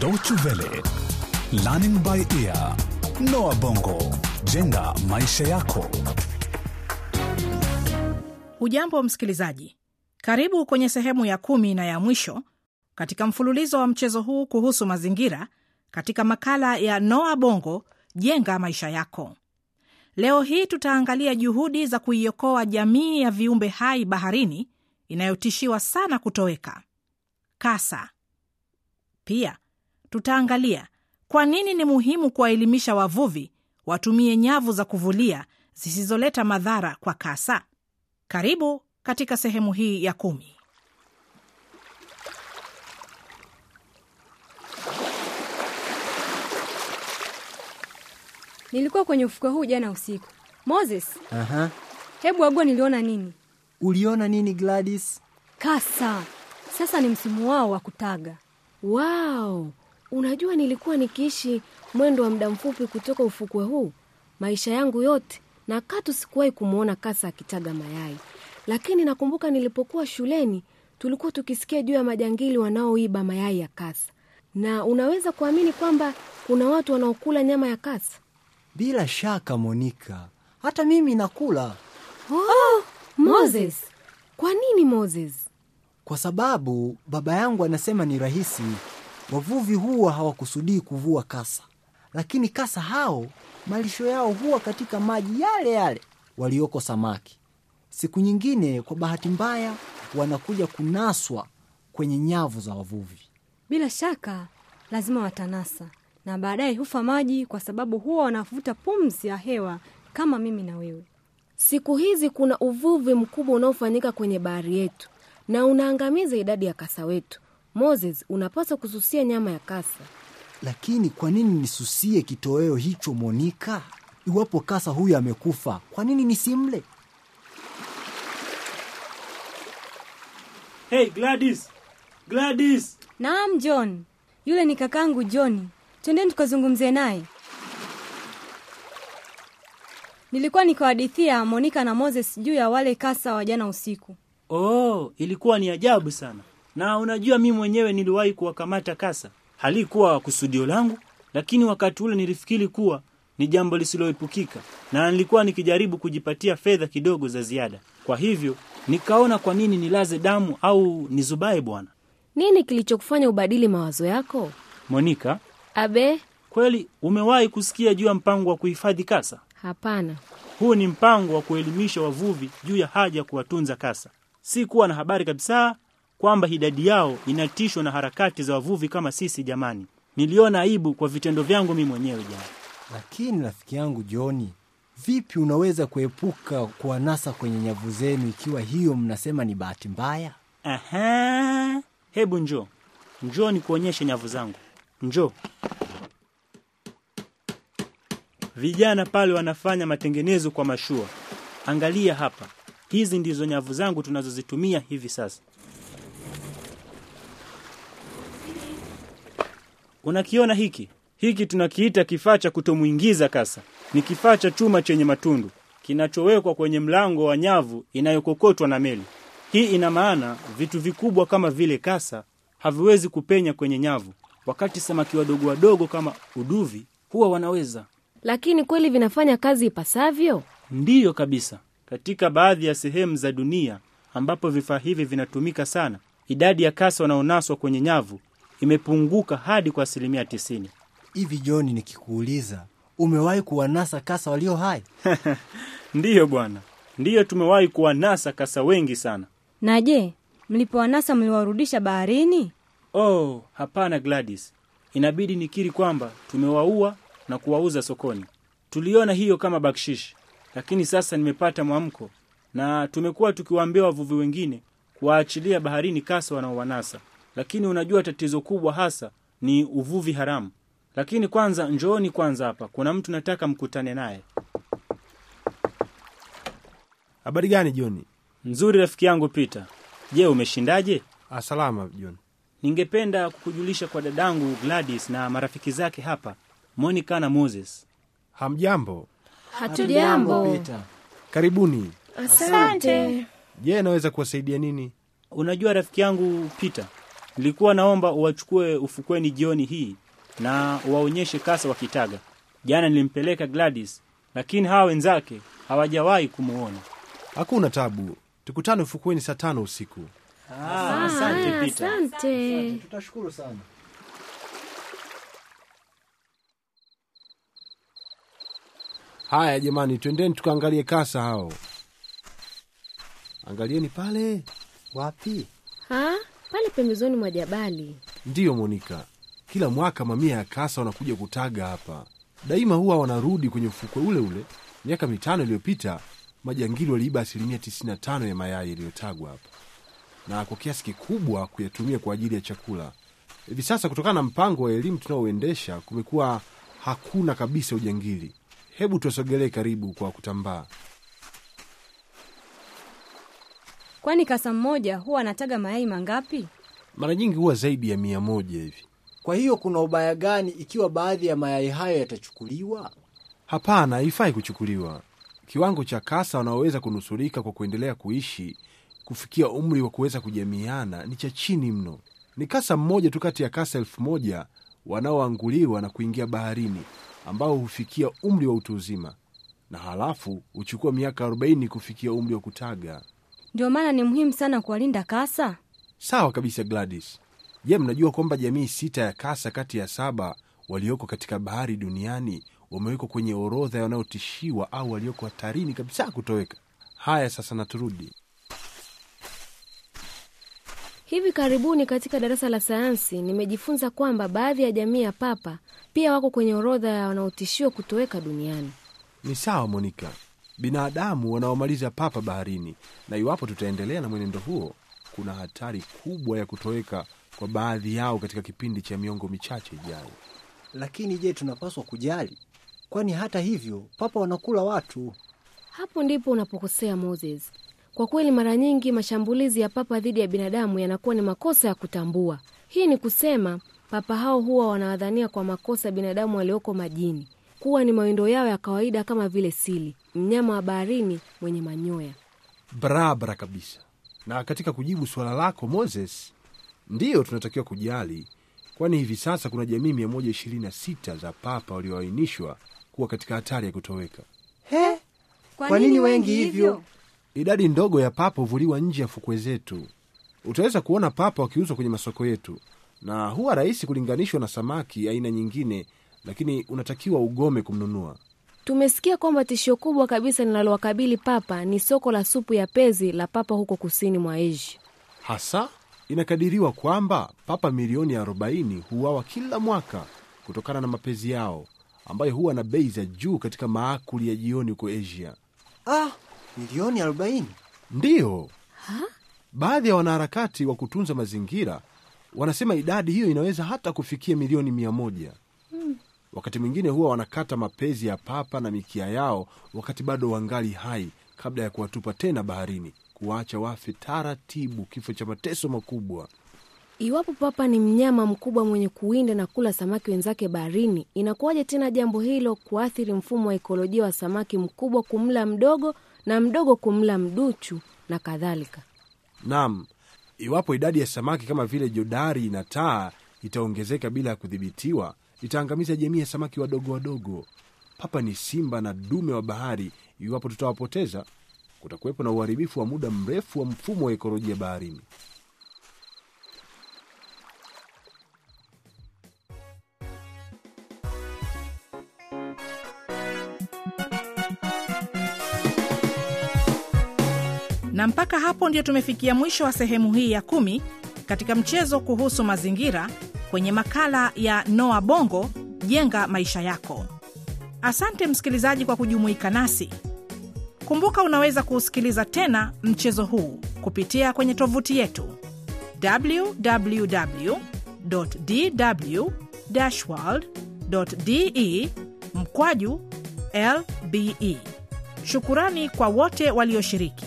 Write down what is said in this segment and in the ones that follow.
Deutsche Welle, Learning by Ear, Noah Bongo, jenga maisha yako. Ujambo msikilizaji, karibu kwenye sehemu ya kumi na ya mwisho katika mfululizo wa mchezo huu kuhusu mazingira katika makala ya Noa Bongo, jenga maisha yako. Leo hii tutaangalia juhudi za kuiokoa jamii ya viumbe hai baharini inayotishiwa sana kutoweka, kasa. Pia tutaangalia kwa nini ni muhimu kuwaelimisha wavuvi watumie nyavu za kuvulia zisizoleta madhara kwa kasa. Karibu katika sehemu hii ya kumi. Nilikuwa kwenye ufuko huu jana usiku. Moses, Aha. hebu agua, niliona nini? Uliona nini Gladys? Kasa. Sasa ni msimu wao wa kutaga. Wow, unajua nilikuwa nikiishi mwendo wa muda mfupi kutoka ufukwe huu maisha yangu yote, na katu sikuwahi kumwona kasa akitaga mayai, lakini nakumbuka nilipokuwa shuleni tulikuwa tukisikia juu ya majangili wanaoiba mayai ya kasa, na unaweza kuamini kwamba kuna watu wanaokula nyama ya kasa. Bila shaka Monika, hata mimi nakula, Oh, Moses, kwa nini Moses? kwa sababu baba yangu anasema ni rahisi. Wavuvi huwa hawakusudii kuvua kasa, lakini kasa hao malisho yao huwa katika maji yale yale walioko samaki. Siku nyingine, kwa bahati mbaya, wanakuja kunaswa kwenye nyavu za wavuvi. Bila shaka lazima watanasa na baadaye hufa maji, kwa sababu huwa wanavuta pumzi ya hewa kama mimi na wewe. Siku hizi kuna uvuvi mkubwa unaofanyika kwenye bahari yetu na unaangamiza idadi ya kasa wetu. Moses, unapaswa kususia nyama ya kasa. Lakini kwa nini nisusie kitoweo hicho Monika? Iwapo kasa huyu amekufa, kwa nini nisimle? Hey Gladys, Gladys, Naam, John, yule ni kakangu John. Twendeni tukazungumze naye. Nilikuwa nikiwahadithia Monika na Moses juu ya wale kasa wa jana usiku. oh, ilikuwa ni ajabu sana. Na unajua mimi mwenyewe niliwahi kuwakamata kasa. Halikuwa kusudio langu, lakini wakati ule nilifikiri kuwa ni jambo lisiloepukika, na nilikuwa nikijaribu kujipatia fedha kidogo za ziada. Kwa hivyo nikaona kwa nini nilaze damu au nizubae bwana. Nini kilichokufanya ubadili mawazo yako? Monika, Abe, kweli umewahi kusikia juu ya mpango wa kuhifadhi kasa? hapana. Huu ni mpango wa kuelimisha wavuvi juu ya haja ya kuwatunza kasa. Si kuwa na habari kabisa kwamba idadi yao inatishwa na harakati za wavuvi kama sisi. Jamani, niliona aibu kwa vitendo vyangu mimi mwenyewe jana. Lakini rafiki yangu Joni, vipi unaweza kuepuka kuwanasa kwenye nyavu zenu ikiwa hiyo mnasema ni bahati mbaya? Aha, hebu njoo, njoo nikuonyeshe nyavu zangu. Njoo. Vijana pale wanafanya matengenezo kwa mashua. Angalia hapa, hizi ndizo nyavu zangu tunazozitumia hivi sasa. Unakiona hiki? Hiki tunakiita kifaa cha kutomwingiza kasa. Ni kifaa cha chuma chenye matundu kinachowekwa kwenye mlango wa nyavu inayokokotwa na meli. Hii ina maana vitu vikubwa kama vile kasa haviwezi kupenya kwenye nyavu, wakati samaki wadogo wadogo kama uduvi huwa wanaweza. Lakini kweli vinafanya kazi ipasavyo? Ndiyo kabisa. Katika baadhi ya sehemu za dunia ambapo vifaa hivi vinatumika sana, idadi ya kasa wanaonaswa kwenye nyavu imepunguka hadi kwa asilimia tisini. Hivi Joni, nikikuuliza, umewahi kuwanasa kasa walio hai? Ndiyo bwana, ndiyo tumewahi kuwanasa kasa wengi sana. Na je, mlipowanasa mliwarudisha baharini? Oh, hapana Gladys, inabidi nikiri kwamba tumewaua na kuwauza sokoni. Tuliona hiyo kama bakshishi, lakini sasa nimepata mwamko na tumekuwa tukiwaambia wavuvi wengine kuwaachilia baharini kasa wanaowanasa. Lakini unajua tatizo kubwa hasa ni uvuvi haramu. Lakini kwanza, njooni kwanza hapa, kuna mtu nataka mkutane naye. Habari gani Joni? Nzuri rafiki yangu Peter. Je, umeshindaje? Asalama John. Ningependa kukujulisha kwa dadangu Gladys na marafiki zake hapa, Monica na Moses. Hamjambo, Hatujambo. Peter. karibuni. Asante. Je, naweza kuwasaidia nini? Unajua rafiki yangu Peter, nilikuwa naomba uwachukue ufukweni jioni hii na uwaonyeshe kasa wakitaga. Jana nilimpeleka Gladys, lakini hawa wenzake hawajawahi kumuona. Hakuna tabu, tukutane ufukweni saa tano usiku. Ah, asante Haya, Peter. asante. Tutashukuru sana. Haya jamani, twendeni tukaangalie kasa hao. Angalieni pale. Wapi? Ha? Pale pembezoni mwa jabali. Ndiyo Monika, kila mwaka mamia ya kasa wanakuja kutaga hapa. Daima huwa wanarudi kwenye ufukwe ule ule. Miaka mitano iliyopita majangili waliiba asilimia 95 ya mayai yaliyotagwa hapa, na kwa kiasi kikubwa kuyatumia kwa ajili ya chakula. Hivi sasa, kutokana na mpango wa elimu tunaoendesha, kumekuwa hakuna kabisa ujangili. Hebu tuwasogelee karibu kwa kutambaa. Kwani kasa mmoja huwa anataga mayai mangapi? Mara nyingi huwa zaidi ya mia moja hivi. Kwa hiyo kuna ubaya gani ikiwa baadhi ya mayai hayo yatachukuliwa? Hapana, haifai kuchukuliwa. Kiwango cha kasa wanaoweza kunusurika kwa kuendelea kuishi kufikia umri wa kuweza kujamiana ni cha chini mno. Ni kasa mmoja tu kati ya kasa elfu moja wanaoanguliwa na kuingia baharini, ambao hufikia umri wa utu uzima, na halafu huchukua miaka 40 kufikia umri wa kutaga. Ndio maana ni muhimu sana kuwalinda kasa. Sawa kabisa, Gladys. Je, mnajua kwamba jamii sita ya kasa kati ya saba walioko katika bahari duniani wamewekwa kwenye orodha ya wanaotishiwa au walioko hatarini kabisa kutoweka? Haya, sasa naturudi. Hivi karibuni katika darasa la sayansi nimejifunza kwamba baadhi ya jamii ya papa pia wako kwenye orodha ya wanaotishiwa kutoweka duniani. Ni sawa, Monika. Binadamu wanaomaliza papa baharini, na iwapo tutaendelea na mwenendo huo, kuna hatari kubwa ya kutoweka kwa baadhi yao katika kipindi cha miongo michache ijayo. Lakini je, tunapaswa kujali? Kwani hata hivyo papa wanakula watu. Hapo ndipo unapokosea Moses. Kwa kweli, mara nyingi mashambulizi ya papa dhidi ya binadamu yanakuwa ni makosa ya kutambua. Hii ni kusema papa hao huwa wanawadhania kwa makosa binadamu walioko majini kuwa ni mawindo yao ya kawaida, kama vile sili, mnyama wa baharini mwenye manyoya. Barabara kabisa. Na katika kujibu suala lako Moses, ndiyo tunatakiwa kujali, kwani hivi sasa kuna jamii 126 za papa walioainishwa kuwa katika hatari ya kutoweka. He? Kwa nini wengi hivyo? Idadi ndogo ya papa huvuliwa nje ya fukwe zetu. Utaweza kuona papa wakiuzwa kwenye masoko yetu, na huwa rahisi kulinganishwa na samaki aina nyingine, lakini unatakiwa ugome kumnunua. Tumesikia kwamba tishio kubwa kabisa linalowakabili papa ni soko la supu ya pezi la papa huko kusini mwa Asia. Hasa inakadiriwa kwamba papa milioni 40 huuawa kila mwaka kutokana na mapezi yao ambayo huwa na bei za juu katika maakuli ya jioni huko Asia. Ah, milioni arobaini. Ndiyo, baadhi ya wanaharakati wa kutunza mazingira wanasema idadi hiyo inaweza hata kufikia milioni mia moja. Wakati mwingine huwa wanakata mapezi ya papa na mikia yao wakati bado wangali hai, kabla ya kuwatupa tena baharini, kuwaacha wafe taratibu, kifo cha mateso makubwa. Iwapo papa ni mnyama mkubwa mwenye kuwinda na kula samaki wenzake baharini, inakuwaje tena jambo hilo kuathiri mfumo wa ekolojia wa samaki mkubwa kumla mdogo na mdogo kumla mduchu na kadhalika? Naam, iwapo idadi ya samaki kama vile jodari na taa itaongezeka bila ya kudhibitiwa, itaangamiza jamii ya samaki wadogo wadogo. Papa ni simba na dume wa bahari. Iwapo tutawapoteza, kutakuwepo na uharibifu wa muda mrefu wa mfumo wa ekolojia baharini. Na mpaka hapo ndio tumefikia mwisho wa sehemu hii ya kumi katika mchezo kuhusu mazingira kwenye makala ya Noa Bongo, jenga maisha yako. Asante msikilizaji kwa kujumuika nasi. Kumbuka unaweza kuusikiliza tena mchezo huu kupitia kwenye tovuti yetu www.dw-world.de mkwaju lbe. Shukurani kwa wote walioshiriki.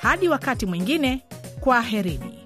Hadi wakati mwingine, kwaherini.